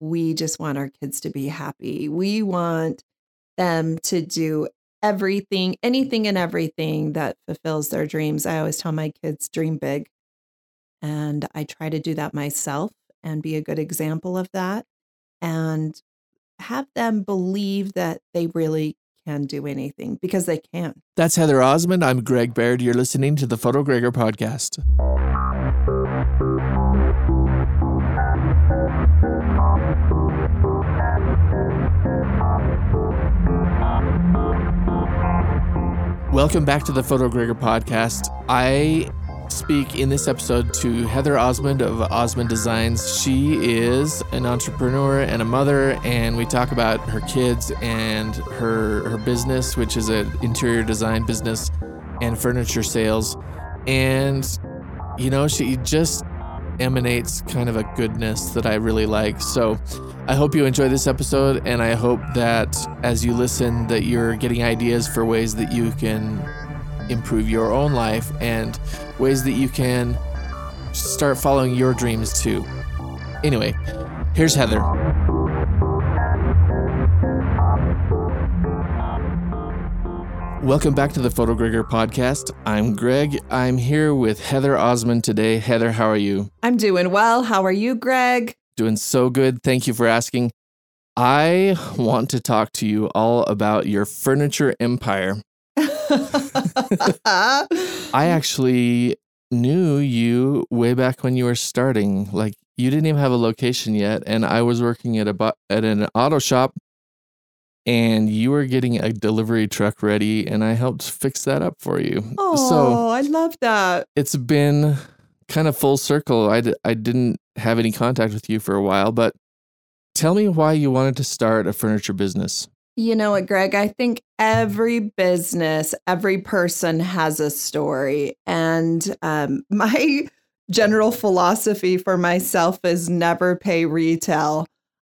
we just want our kids to be happy. We want them to do everything, anything and everything that fulfills their dreams. I always tell my kids, dream big. And I try to do that myself and be a good example of that and have them believe that they really can do anything because they can. That's Heather Osmond. I'm Greg Baird. You're listening to the Photo Gregor podcast. Welcome back to the Photo Gregor podcast. I speak in this episode to Heather Osmond of Osmond Designs. She is an entrepreneur and a mother, and we talk about her kids and her her business, which is an interior design business and furniture sales. And you know, she just emanates kind of a goodness that I really like. So I hope you enjoy this episode and I hope that as you listen that you're getting ideas for ways that you can improve your own life and ways that you can start following your dreams too. Anyway, here's Heather. Welcome back to the Photo Gregor podcast. I'm Greg. I'm here with Heather Osmond today. Heather, how are you? I'm doing well. How are you, Greg? Doing so good. Thank you for asking. I want to talk to you all about your furniture empire. I actually knew you way back when you were starting. Like you didn't even have a location yet, and I was working at a at an auto shop and you were getting a delivery truck ready and I helped fix that up for you. Oh, so I love that. It's been kind of full circle. I d- I didn't have any contact with you for a while, but tell me why you wanted to start a furniture business. You know what, Greg? I think every business, every person has a story. And um, my general philosophy for myself is never pay retail.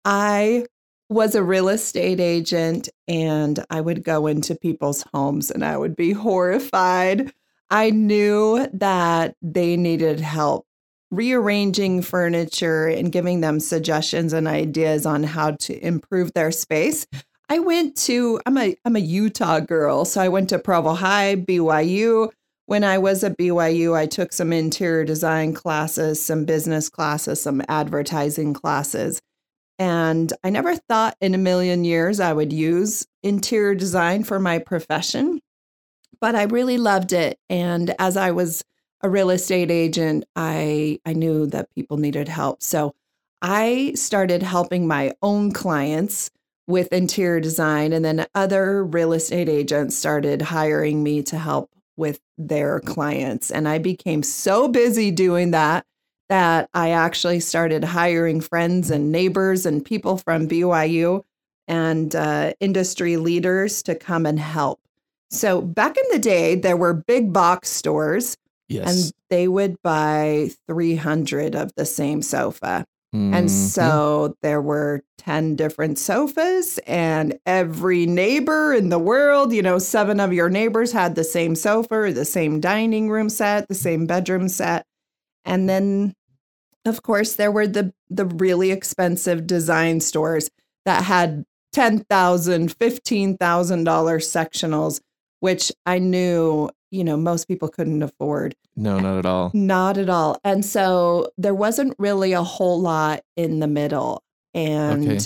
I was a real estate agent and I would go into people's homes and I would be horrified. I knew that they needed help rearranging furniture and giving them suggestions and ideas on how to improve their space. I went to I'm a I'm a Utah girl, so I went to Provo High, BYU. When I was at BYU, I took some interior design classes, some business classes, some advertising classes. And I never thought in a million years I would use interior design for my profession, but I really loved it. And as I was a real estate agent, I, I knew that people needed help. So I started helping my own clients with interior design. And then other real estate agents started hiring me to help with their clients. And I became so busy doing that that I actually started hiring friends and neighbors and people from BYU and uh, industry leaders to come and help. So back in the day, there were big box stores, yes. and they would buy 300 of the same sofa. Mm-hmm. And so there were 10 different sofas, and every neighbor in the world, you know, seven of your neighbors had the same sofa, the same dining room set, the same bedroom set. And then of course, there were the the really expensive design stores that had $10,000, $15,000 sectionals, which I knew, you know, most people couldn't afford. No, not at all. Not at all. And so there wasn't really a whole lot in the middle. And okay.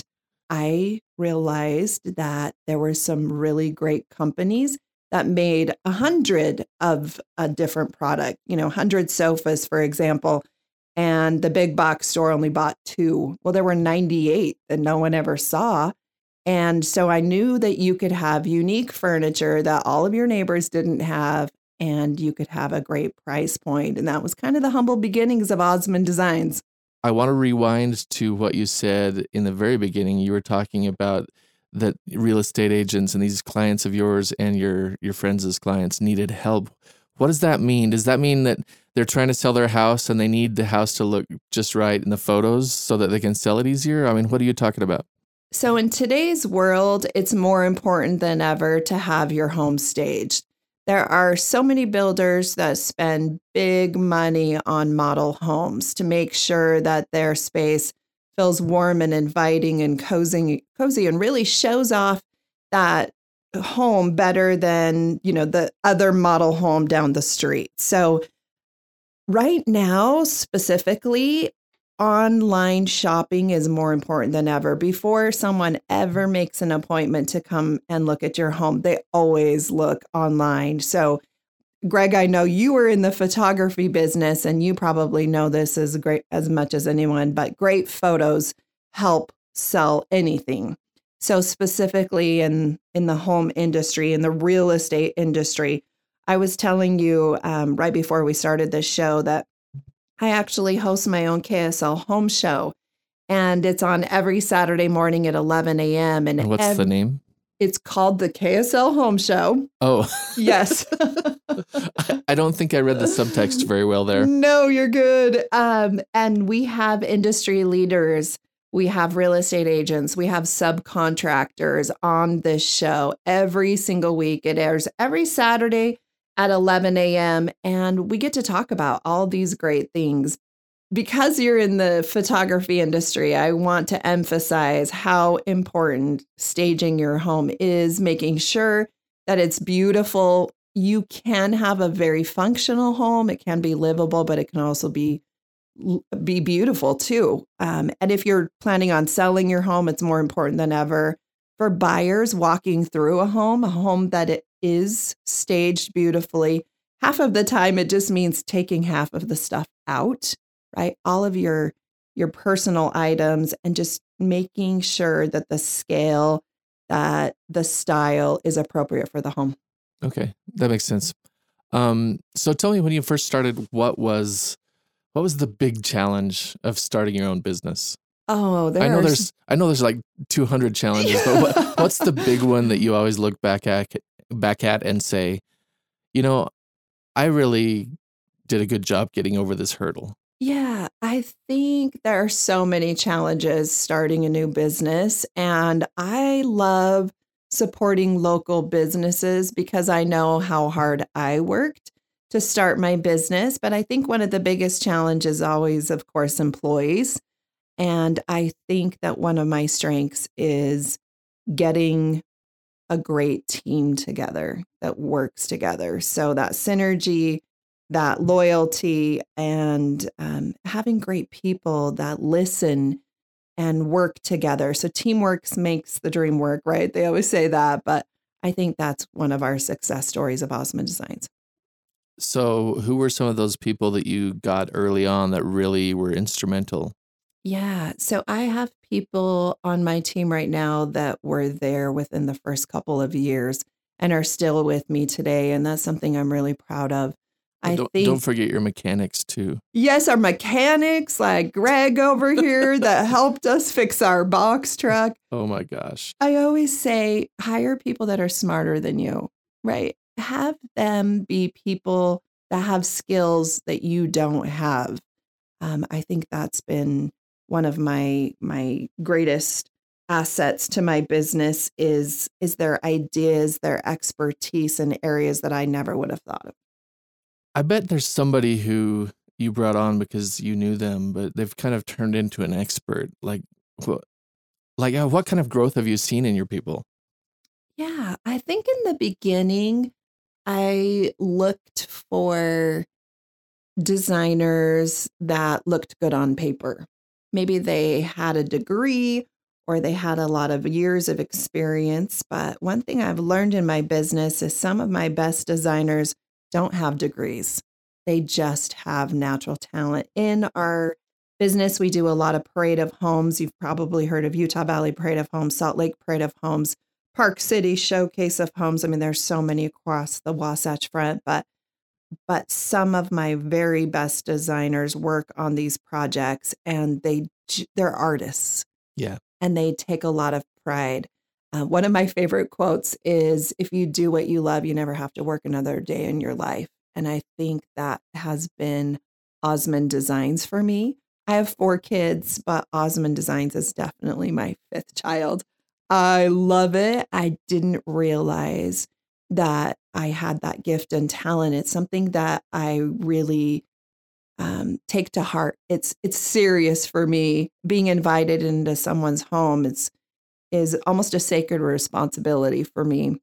I realized that there were some really great companies that made a hundred of a different product, you know, hundred sofas, for example, and the big box store only bought two. Well, there were 98 that no one ever saw. And so I knew that you could have unique furniture that all of your neighbors didn't have, and you could have a great price point. And that was kind of the humble beginnings of Osmond Designs. I want to rewind to what you said in the very beginning. You were talking about that real estate agents and these clients of yours and your your friends' clients needed help. What does that mean? Does that mean that they're trying to sell their house and they need the house to look just right in the photos so that they can sell it easier? I mean, what are you talking about? So, in today's world, it's more important than ever to have your home staged. There are so many builders that spend big money on model homes to make sure that their space feels warm and inviting and cozy, cozy and really shows off that home better than, you know, the other model home down the street. So right now, specifically, online shopping is more important than ever. Before someone ever makes an appointment to come and look at your home, they always look online. So Greg, I know you were in the photography business and you probably know this as great as much as anyone, but great photos help sell anything. So specifically in in the home industry, in the real estate industry, I was telling you um, right before we started this show that I actually host my own KSL home show, and it's on every Saturday morning at 11 a.m. And, and what's ev- the name? It's called the KSL Home Show. Oh, yes. I don't think I read the subtext very well there. No, you're good. Um, and we have industry leaders, we have real estate agents, we have subcontractors on this show every single week. It airs every Saturday at 11 a.m. And we get to talk about all these great things because you're in the photography industry, I want to emphasize how important staging your home is, making sure that it's beautiful. You can have a very functional home. It can be livable, but it can also be be beautiful too. Um, and if you're planning on selling your home, it's more important than ever for buyers walking through a home, a home that it is staged beautifully. Half of the time, it just means taking half of the stuff out right? All of your your personal items and just making sure that the scale that the style is appropriate for the home. Okay, that makes sense. Um, so tell me when you first started, what was what was the big challenge of starting your own business? Oh, I know there's I know there's like 200 challenges, but what, what's the big one that you always look back at back at and say, you know, I really did a good job getting over this hurdle? Yeah, I think there are so many challenges starting a new business. And I love supporting local businesses because I know how hard I worked to start my business. But I think one of the biggest challenges always, of course, employees. And I think that one of my strengths is getting a great team together that works together. So that synergy that loyalty and um, having great people that listen and work together. So teamwork makes the dream work, right? They always say that, but I think that's one of our success stories of Osmond Designs. So, who were some of those people that you got early on that really were instrumental? Yeah. So, I have people on my team right now that were there within the first couple of years and are still with me today. And that's something I'm really proud of. I don't, think, don't forget your mechanics too. Yes, our mechanics, like Greg over here, that helped us fix our box truck. Oh my gosh. I always say hire people that are smarter than you, right? Have them be people that have skills that you don't have. Um, I think that's been one of my my greatest assets to my business is is their ideas, their expertise in areas that I never would have thought of. I bet there's somebody who you brought on because you knew them, but they've kind of turned into an expert. Like, what, like uh, what kind of growth have you seen in your people? Yeah, I think in the beginning, I looked for designers that looked good on paper. Maybe they had a degree or they had a lot of years of experience. But one thing I've learned in my business is some of my best designers don't have degrees. They just have natural talent. In our business, we do a lot of parade of homes. You've probably heard of Utah Valley Parade of Homes, Salt Lake Parade of Homes, Park City Showcase of Homes. I mean, there's so many across the Wasatch Front, but but some of my very best designers work on these projects and they they're artists. Yeah. And they take a lot of pride uh, one of my favorite quotes is If you do what you love, you never have to work another day in your life. And I think that has been Osmond Designs for me. I have four kids, but Osmond Designs is definitely my fifth child. I love it. I didn't realize that I had that gift and talent. It's something that I really um, take to heart. It's it's serious for me. Being invited into someone's home is is almost a sacred responsibility for me.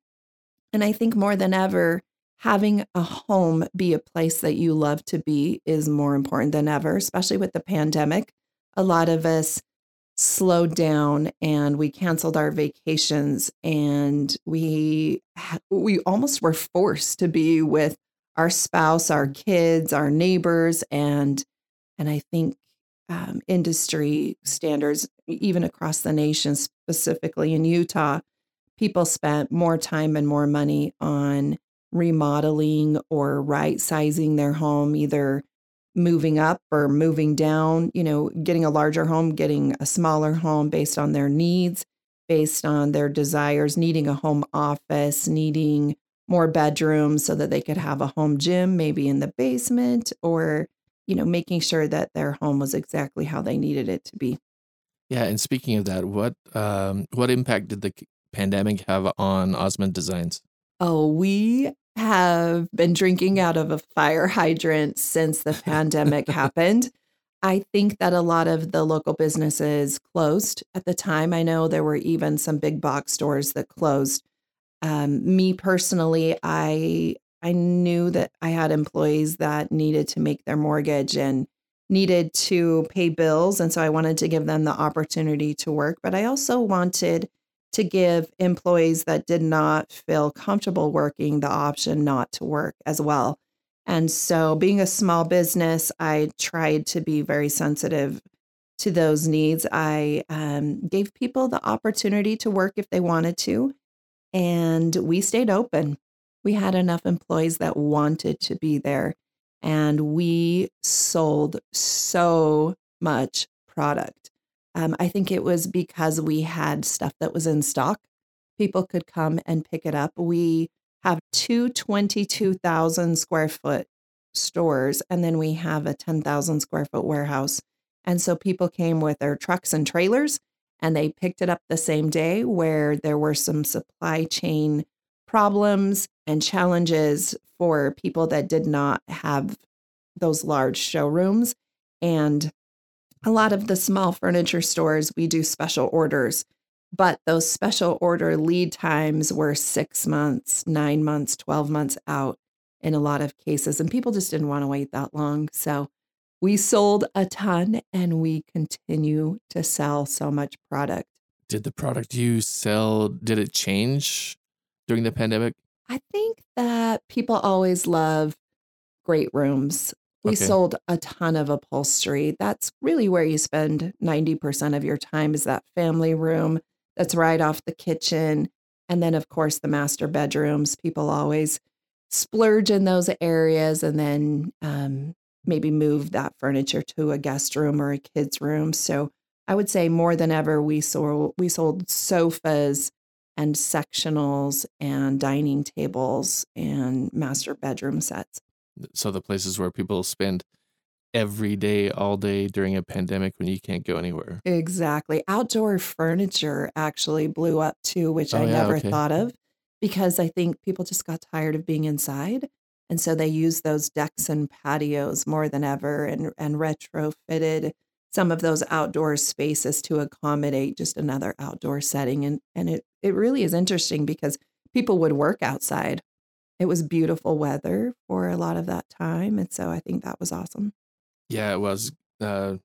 And I think more than ever, having a home be a place that you love to be is more important than ever, especially with the pandemic. A lot of us slowed down and we canceled our vacations and we we almost were forced to be with our spouse, our kids, our neighbors, and and I think um, industry standards, even across the nation, specifically in Utah, people spent more time and more money on remodeling or right sizing their home, either moving up or moving down, you know, getting a larger home, getting a smaller home based on their needs, based on their desires, needing a home office, needing more bedrooms so that they could have a home gym, maybe in the basement, or, you know, making sure that their home was exactly how they needed it to be. Yeah, and speaking of that, what um, what impact did the pandemic have on Osmond Designs? Oh, we have been drinking out of a fire hydrant since the pandemic happened. I think that a lot of the local businesses closed at the time. I know there were even some big box stores that closed um, me personally, I I knew that I had employees that needed to make their mortgage and needed to pay bills, and so I wanted to give them the opportunity to work. But I also wanted to give employees that did not feel comfortable working the option not to work as well. And so, being a small business, I tried to be very sensitive to those needs. I um, gave people the opportunity to work if they wanted to and we stayed open. We had enough employees that wanted to be there, and we sold so much product. Um, I think it was because we had stuff that was in stock. People could come and pick it up. We have two 22,000 square foot stores, and then we have a 10,000 square foot warehouse. And so people came with their trucks and trailers and they picked it up the same day where there were some supply chain problems and challenges for people that did not have those large showrooms and a lot of the small furniture stores we do special orders but those special order lead times were 6 months 9 months 12 months out in a lot of cases and people just didn't want to wait that long so we sold a ton and we continue to sell so much product. Did the product you sell did it change during the pandemic? I think that people always love great rooms. We okay. sold a ton of upholstery. That's really where you spend 90% of your time is that family room that's right off the kitchen. And then of course the master bedrooms. People always splurge in those areas and then um, maybe move that furniture to a guest room or a kid's room. So I would say more than ever, we sold we sold sofas and sectionals and dining tables and master bedroom sets. So the places where people spend every day, all day during a pandemic when you can't go anywhere. Exactly. Outdoor furniture actually blew up too, which oh, I yeah, never okay. thought of because I think people just got tired of being inside. And so they used those decks and patios more than ever and, and retrofitted some of those outdoor spaces to accommodate just another outdoor setting. And, and it, it really is interesting because people would work outside. It was beautiful weather for a lot of that time. And so I think that was awesome. Yeah, it was. Uh,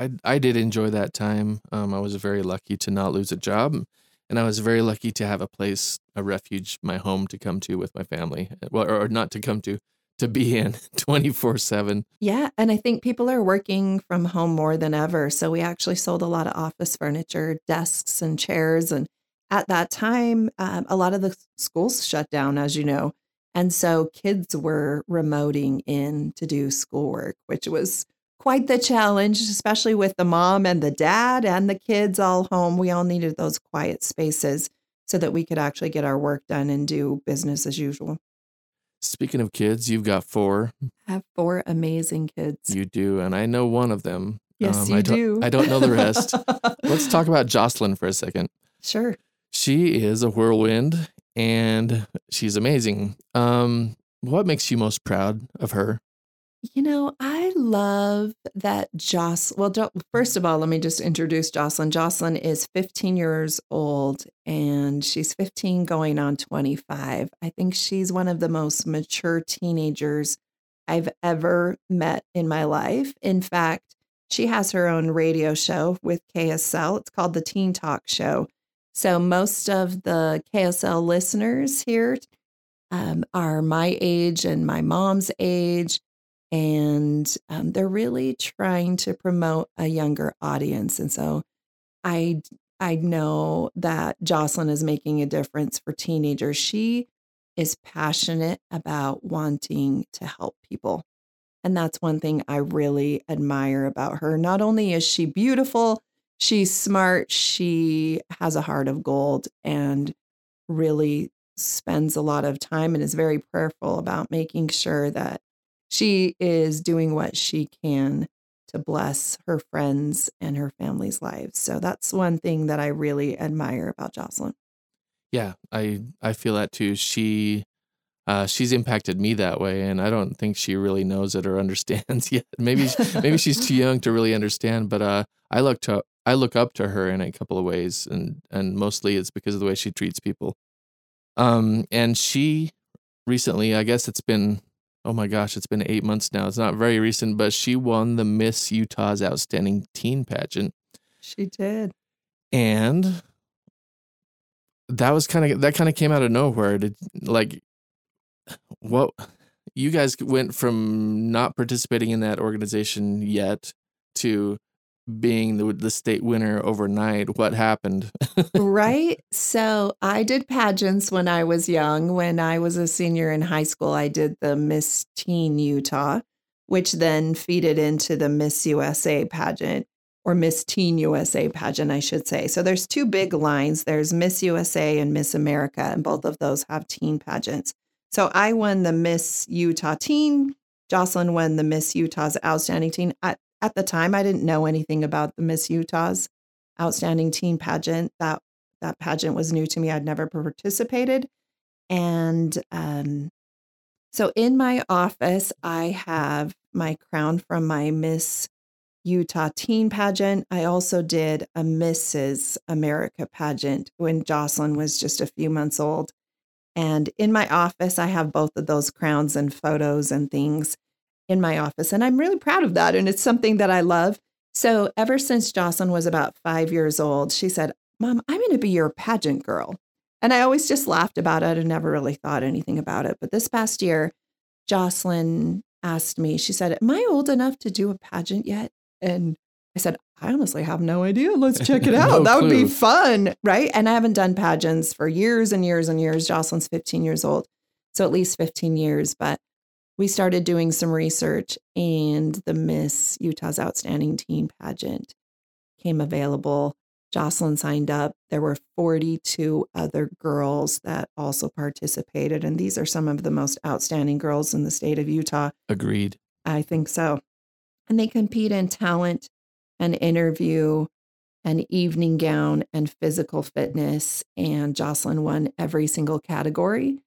I, I did enjoy that time. Um, I was very lucky to not lose a job and I was very lucky to have a place, a refuge, my home to come to with my family. Well, or not to come to, to be in 24 7. Yeah. And I think people are working from home more than ever. So we actually sold a lot of office furniture, desks, and chairs. And at that time, um, a lot of the schools shut down, as you know. And so kids were remoting in to do schoolwork, which was quite the challenge, especially with the mom and the dad and the kids all home. We all needed those quiet spaces so that we could actually get our work done and do business as usual. Speaking of kids, you've got four. I have four amazing kids. You do, and I know one of them. Yes, um, you I do. I don't know the rest. Let's talk about Jocelyn for a second. Sure. She is a whirlwind and she's amazing. Um, what makes you most proud of her? You know, I love that Joss. Well, first of all, let me just introduce Jocelyn. Jocelyn is 15 years old and she's 15 going on 25. I think she's one of the most mature teenagers I've ever met in my life. In fact, she has her own radio show with KSL. It's called the Teen Talk Show. So most of the KSL listeners here um, are my age and my mom's age and um, they're really trying to promote a younger audience. And so I I know that Jocelyn is making a difference for teenagers. She is passionate about wanting to help people. And that's one thing I really admire about her. Not only is she beautiful, she's smart, she has a heart of gold and really spends a lot of time and is very prayerful about making sure that she is doing what she can to bless her friends and her family's lives. So that's one thing that I really admire about Jocelyn. Yeah, I I feel that too. She uh, she's impacted me that way, and I don't think she really knows it or understands yet. Maybe maybe she's too young to really understand. But uh, I look to I look up to her in a couple of ways, and and mostly it's because of the way she treats people. Um, and she recently, I guess it's been oh my gosh, it's been eight months now. It's not very recent, but she won the Miss Utah's Outstanding Teen Pageant. She did. And that was kind of that kind of came out of nowhere. Did like what you guys went from not participating in that organization yet to being the, the state winner overnight what happened? Right? So i did pageants when i was young. When i was a senior in high school i did the miss teen utah which then feeded into the miss usa pageant or miss teen usa pageant i should say. So there's two big lines. There's miss usa and miss america and both of those have teen pageants. So i won the miss utah teen. Jocelyn won the miss utah's outstanding teen. At, at the time I didn't know anything about the Miss Utah's outstanding teen pageant. That that pageant was new to me. I'd never participated. And um, so in my office, I have my crown from my Miss Utah teen pageant. I also did a Mrs. America pageant when Jocelyn was just a few months old. And in my office, I have both of those crowns and photos and things in my office. And I'm really proud of that. And it's something that I love. So ever since Jocelyn was about five years old, she said, Mom, I'm going to be your pageant girl. And I always just laughed about it and never really thought anything about it. But this past year, Jocelyn asked me, she said, Am I old enough to do a pageant yet? And I said, I honestly have no idea. Let's check it out. no that would be fun. Right. And I haven't done pageants for years and years and years. Jocelyn's 15 years old. So at least 15 years. But we started doing some research and the Miss Utah's Outstanding Teen Pageant came available. Jocelyn signed up. There were 42 other girls that also participated. And these are some of the most outstanding girls in the state of Utah. Agreed. I think so. And they compete in talent and interview and evening gown and physical fitness. And Jocelyn won every single category.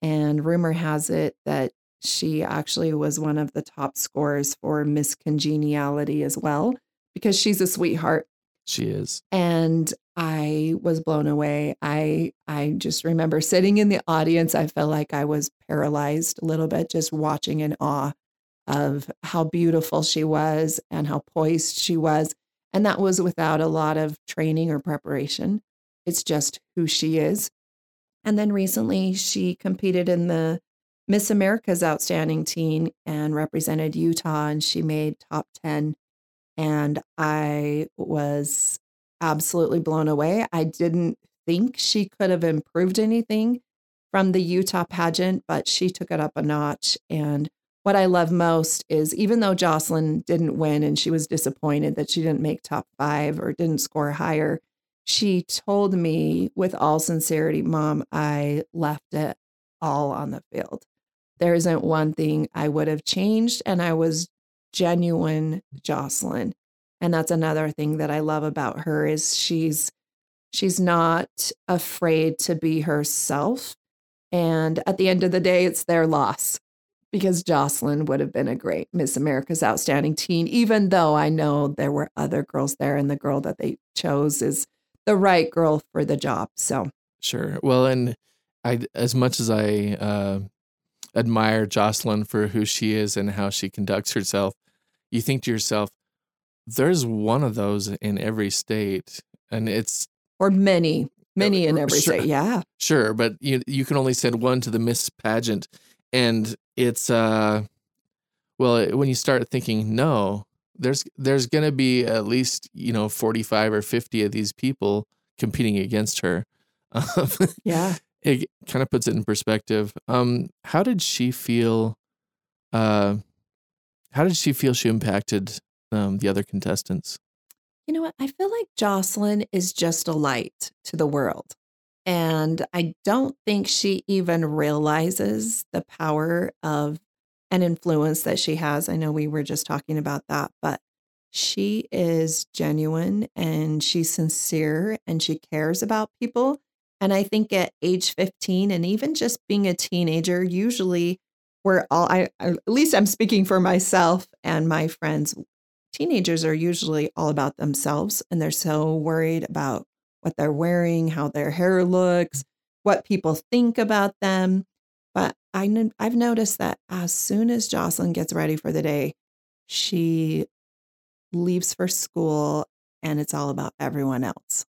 And rumor has it that she actually was one of the top scorers for Miss Congeniality as well, because she's a sweetheart. She is. And I was blown away. I I just remember sitting in the audience. I felt like I was paralyzed a little bit, just watching in awe of how beautiful she was and how poised she was. And that was without a lot of training or preparation. It's just who she is. And then recently she competed in the Miss America's outstanding teen and represented Utah, and she made top 10. And I was absolutely blown away. I didn't think she could have improved anything from the Utah pageant, but she took it up a notch. And what I love most is even though Jocelyn didn't win and she was disappointed that she didn't make top five or didn't score higher, she told me with all sincerity, Mom, I left it all on the field. There isn't one thing I would have changed. And I was genuine Jocelyn. And that's another thing that I love about her is she's she's not afraid to be herself. And at the end of the day, it's their loss. because Jocelyn would have been a great Miss America's Outstanding Teen, even though I know there were other girls there, and the girl that they chose is the right girl for the job. So Sure. Well, and I, as much as I uh, admire Jocelyn for who she is and how she conducts herself, you think to yourself, there's one of those in every state, and it's or many, many in every Sure. state. Yeah. sure, but you you can only send one to the Miss pageant, and it's uh, well, when you start thinking, no, there's there's gonna be at least you know forty five or fifty of these people competing against her. Um, Yeah. It kind of puts it in perspective. Um, how did she feel? Uh, how did she feel she impacted um, the other contestants? You know what? I feel like Jocelyn is just a light to the world. And I don't think she even realizes the power of an influence that she has. I know we were just talking about that, but she is genuine and she's sincere and she cares about people. And I think at age 15 and even just being a teenager, usually we're all, I, at least I'm speaking for myself and my friends, teenagers are usually all about themselves and they're so worried about what they're wearing, how their hair looks, what people think about them. But I, I've noticed that as soon as Jocelyn gets ready for the day, she leaves for school and it's all about everyone else.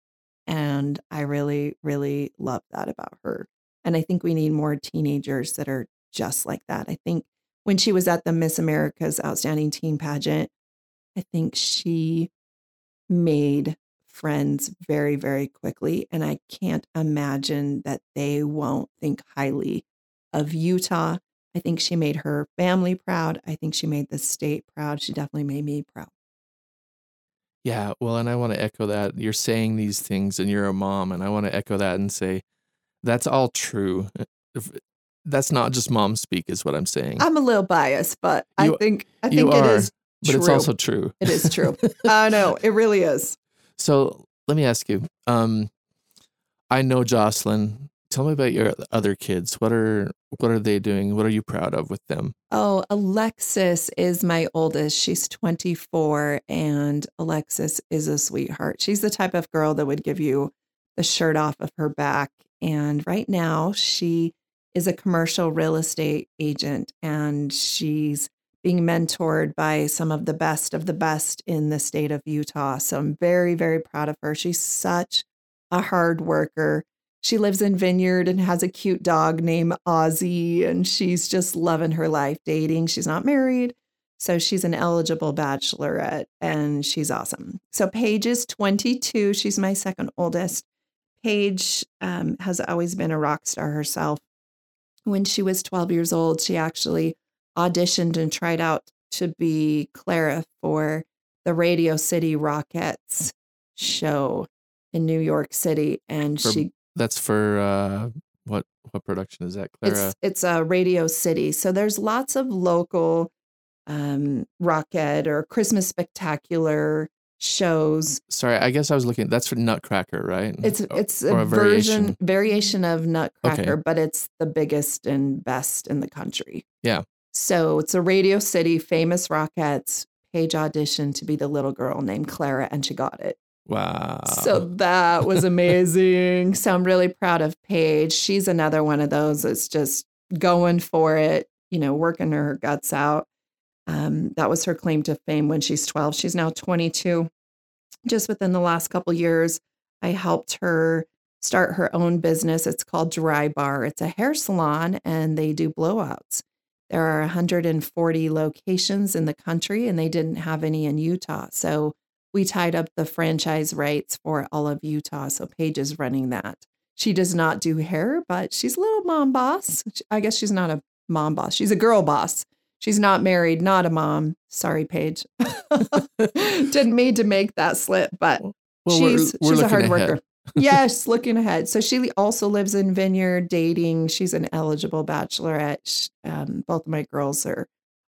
And I really, really love that about her. And I think we need more teenagers that are just like that. I think when she was at the Miss America's Outstanding Teen Pageant, I think she made friends very, very quickly. And I can't imagine that they won't think highly of Utah. I think she made her family proud. I think she made the state proud. She definitely made me proud. Yeah, well, and I want to echo that. You're saying these things, and you're a mom, and I want to echo that and say that's all true. If- That's not just mom speak, is what I'm saying. I'm a little biased, but I You- think I you think it are, is but true. it's also true. it is true. I know it really is. So let me ask you. Um, I know Jocelyn. Tell me about your other kids. What are what are they doing? What are you proud of with them? Oh, Alexis is my oldest. She's 24, and Alexis is a sweetheart. She's the type of girl that would give you the shirt off of her back. And right now, she is a commercial real estate agent, and she's being mentored by some of the best of the best in the state of Utah. So I'm very, very proud of her. She's such a hard worker. She lives in Vineyard and has a cute dog named Ozzy, and she's just loving her life dating. She's not married, so she's an eligible bachelorette, and she's awesome. So Paige is 22. She's my second oldest. Paige um, has always been a rock star herself. When she was 12 years old, she actually auditioned and tried out to be Clara for the Radio City Rockettes show in New York City, and For she That's for uh, what what production is that, Clara? it's it's a Radio City. So there's lots of local um Rocket or Christmas spectacular shows. Sorry, I guess I was looking. That's for Nutcracker, right? It's it's or a, a version variation. variation of Nutcracker, Okay. but it's the biggest and best in the country. Yeah. So it's a Radio City famous Rockettes. Paige auditioned to be the little girl named Clara, and she got it. Wow. So that was amazing. so I'm really proud of Paige. She's another one of those that's just going for it, you know, working her guts out. Um, that was her claim to fame when she's 12. She's now 22. Just within the last couple years, I helped her start her own business. It's called Drybar. It's a hair salon and they do blowouts. There are 140 locations in the country and they didn't have any in Utah. So we tied up the franchise rights for all of Utah. So Paige is running that. She does not do hair, but she's a little mom boss. I guess she's not a mom boss. She's a girl boss. She's not married, not a mom. Sorry, Paige. Didn't mean to make that slip, but Well, we're- she's we're she's a hard ahead. worker. yes, looking ahead. So she also lives in Vineyard, dating. She's an eligible bachelorette. Um, both of my girls are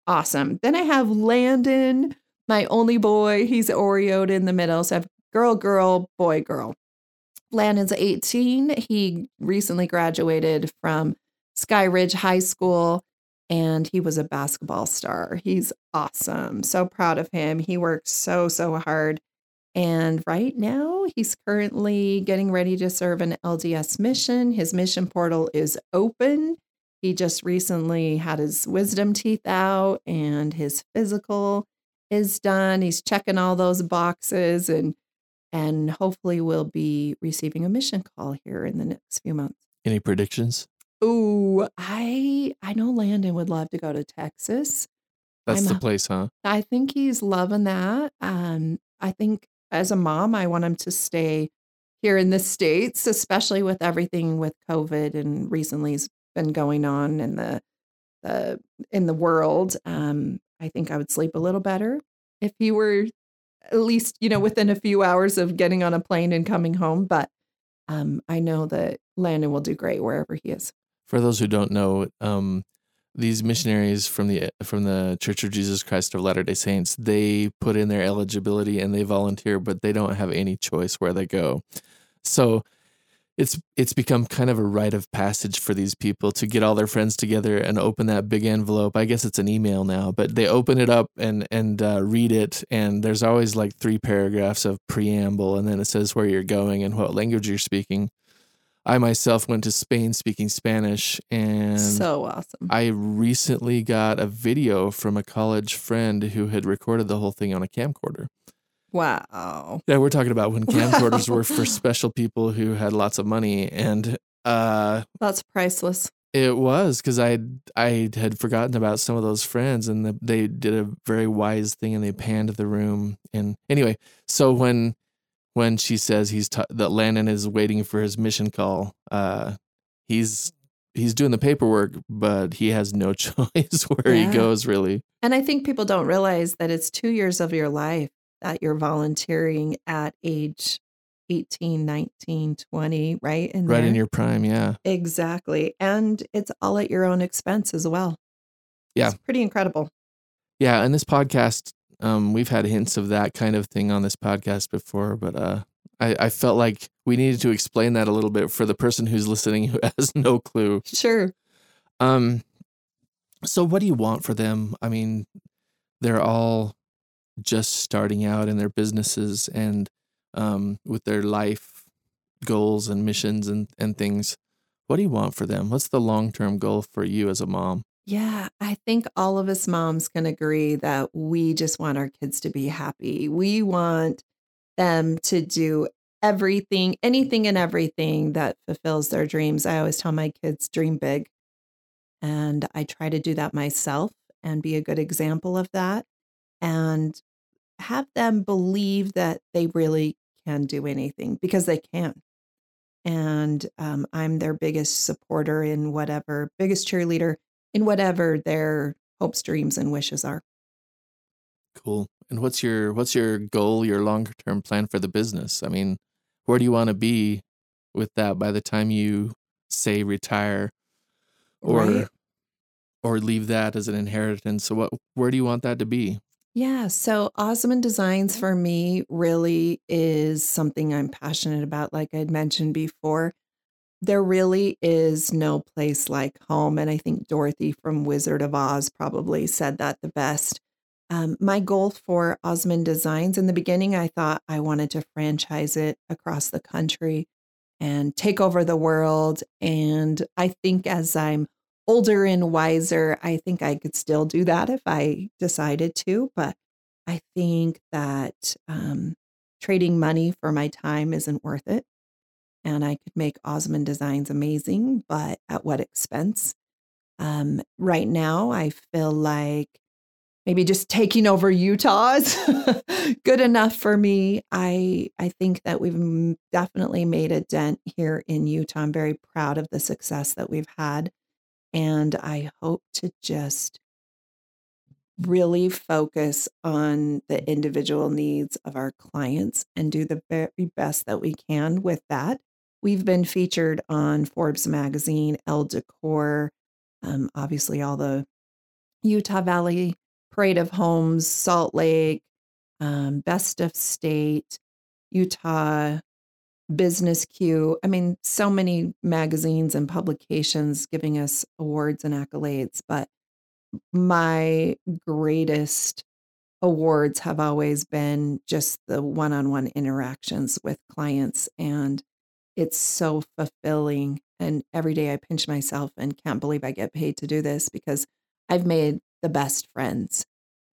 awesome. Then I have Landon, my only boy. He's Oreoed in the middle. So I have girl, girl, boy, girl. Landon's 18. He recently graduated from Sky Ridge High School and he was a basketball star. He's awesome. So proud of him. He worked so, so hard. And right now, he's currently getting ready to serve an LDS mission. His mission portal is open. He just recently had his wisdom teeth out and his physical is done. He's checking all those boxes and and hopefully we'll be receiving a mission call here in the next few months. Any predictions? Ooh, I I know Landon would love to go to Texas. That's I'm the place, huh? I think he's loving that. Um, I think as a mom, I want him to stay here in the States, especially with everything with COVID and recently has been going on in the the in the world. Um, I think I would sleep a little better if he were at least, you know, within a few hours of getting on a plane and coming home. But um, I know that Landon will do great wherever he is. For those who don't know, um, these missionaries from the from the Church of Jesus Christ of Latter Day Saints, they put in their eligibility and they volunteer, but they don't have any choice where they go. So it's it's become kind of a rite of passage for these people to get all their friends together and open that big envelope. I guess it's an email now, but they open it up and and uh, read it, and there's always like three paragraphs of preamble, and then it says where you're going and what language you're speaking. I myself went to Spain speaking Spanish, and So awesome. I recently got a video from a college friend who had recorded the whole thing on a camcorder. Wow. Yeah, we're talking about when camcorders were for special people who had lots of money, and uh, That's priceless. it was because I I had forgotten about some of those friends, and the, they did a very wise thing, and they panned the room. And anyway, so when when she says he's t- that Landon is waiting for his mission call, uh, he's he's doing the paperwork, but he has no choice where Yeah. he goes. Really, And I think people don't realize that it's two years of your life that you're volunteering at age 18, 19, 20, right? In right in your prime, yeah. Exactly. And it's all at your own expense as well. Yeah. It's pretty incredible. Yeah, and this podcast, um, we've had hints of that kind of thing on this podcast before, but uh, I, I felt like we needed to explain that a little bit for the person who's listening who has no clue. Sure. Um, so what do you want for them? I mean, they're all just starting out in their businesses and um, with their life goals and missions and, and things. What do you want for them? What's the long term goal for you as a mom? Yeah, I think all of us moms can agree that we just want our kids to be happy. We want them to do everything, anything and everything that fulfills their dreams. I always tell my kids, dream big. And I try to do that myself and be a good example of that and have them believe that they really can do anything because they can. And um, I'm their biggest supporter in whatever, biggest cheerleader in whatever their hopes, dreams, and wishes are. Cool. And what's your what's your goal, your longer term plan for the business? I mean, where do you want to be with that by the time you say retire or Right. or leave that as an inheritance? So what where do you want that to be? Yeah. So Osmond Designs for me really is something I'm passionate about. Like I'd mentioned before, there really is no place like home. And I think Dorothy from Wizard of Oz probably said that the best. Um, my goal for Osmond Designs in the beginning, I thought I wanted to franchise it across the country and take over the world. And I think as I'm older and wiser, I think I could still do that if I decided to. But I think that um, trading money for my time isn't worth it. And I could make Osmond Designs amazing, but at what expense? Um, right now, I feel like maybe just taking over Utah is good enough for me. I I think that we've definitely made a dent here in Utah. I'm very proud of the success that we've had, and I hope to just really focus on the individual needs of our clients and do the very best that we can with that. We've been featured on Forbes magazine, Elle Decor, um, obviously all the Utah Valley Parade of Homes, Salt Lake, um, Best of State, Utah Business Q. I mean, so many magazines and publications giving us awards and accolades. But my greatest awards have always been just the one on one interactions with clients. And it's so fulfilling. And every day I pinch myself and can't believe I get paid to do this because I've made the best friends.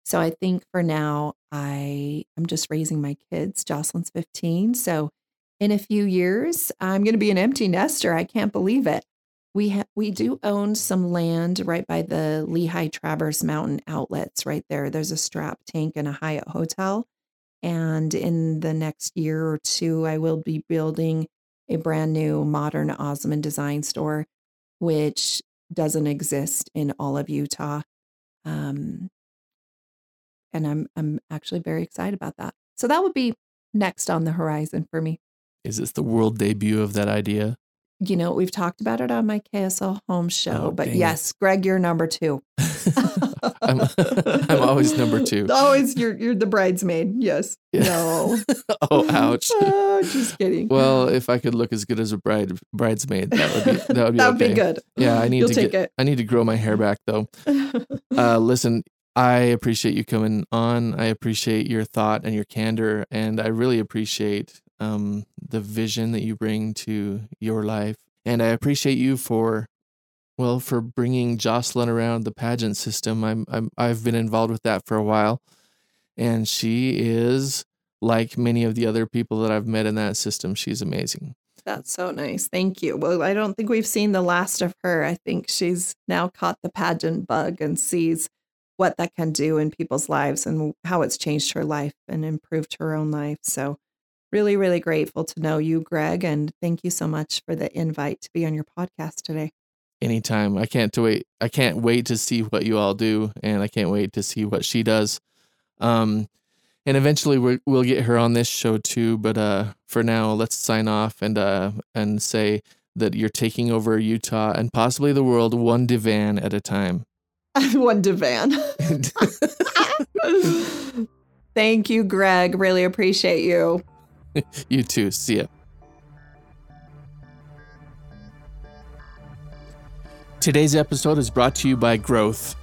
So I think for now, I am just raising my kids. Jocelyn's 15. So in a few years, I'm going to be an empty nester. I can't believe it. We ha- we do own some land right by the Lehi Traverse Mountain outlets right there. There's a strap tank and a Hyatt hotel. And in the next year or two, I will be building a brand new modern Osmond design store, which doesn't exist in all of Utah. Um, and I'm I'm actually very excited about that. So that would be next on the horizon for me. Is this the world debut of that idea? You know, we've talked about it on my KSL home show, Oh, but dang it. yes, Greg, you're number two. I'm, I'm always number two. Always you're you're the bridesmaid. Yes. Yeah. No. oh, ouch. Oh, just kidding. Well, if I could look as good as a bride bridesmaid, that would be that would be that would okay. be good. Yeah, I need You'll to take get. I need to grow my hair back though. Uh, listen, I appreciate you coming on. I appreciate your thought and your candor, and I really appreciate um, the vision that you bring to your life. And I appreciate you for, well, for bringing Jocelyn around the pageant system. I'm, I'm I've been involved with that for a while, and she is like many of the other people that I've met in that system. She's amazing. That's so nice. Thank you. Well, I don't think we've seen the last of her. I think she's now caught the pageant bug and sees what that can do in people's lives and how it's changed her life and improved her own life. So, really, really grateful to know you, Greg. And thank you so much for the invite to be on your podcast today. anytime. I can't to wait. I can't wait to see what you all do, and I can't wait to see what she does. Um, and eventually we we'll get her on this show too. But uh, for now, let's sign off and uh, and say that you're taking over Utah and possibly the world one divan at a time. One divan. Thank you, Greg. Really appreciate you. you too. See ya. Today's episode is brought to you by Growth.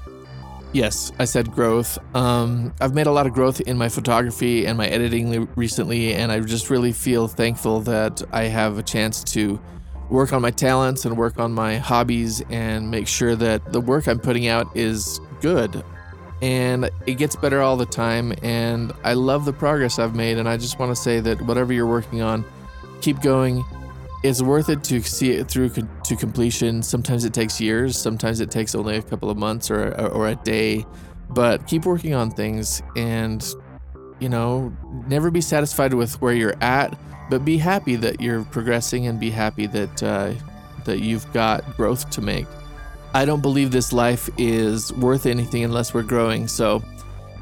Yes, I said growth. Um, I've made a lot of growth in my photography and my editing recently, and I just really feel thankful that I have a chance to work on my talents and work on my hobbies and make sure that the work I'm putting out is good. And it gets better all the time, and I love the progress I've made. And I just want to say that whatever you're working on, keep going. It's worth it to see it through to completion. Sometimes it takes years, sometimes it takes only a couple of months or, or, a day, but keep working on things and, you know, never be satisfied with where you're at, but be happy that you're progressing and be happy that, uh, that you've got growth to make. I don't believe this life is worth anything unless we're growing. So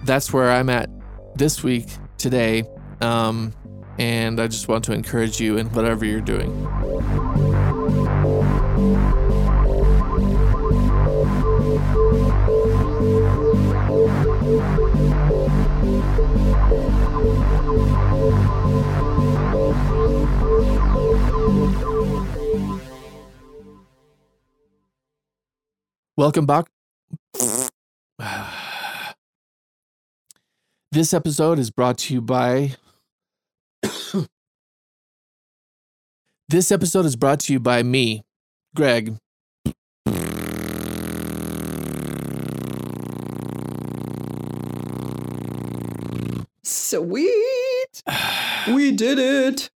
that's where I'm at this week, today. Um, and I just want to encourage you in whatever you're doing. Welcome back. This episode is brought to you by. this episode is brought to you by me, Greg. Sweet. We did it.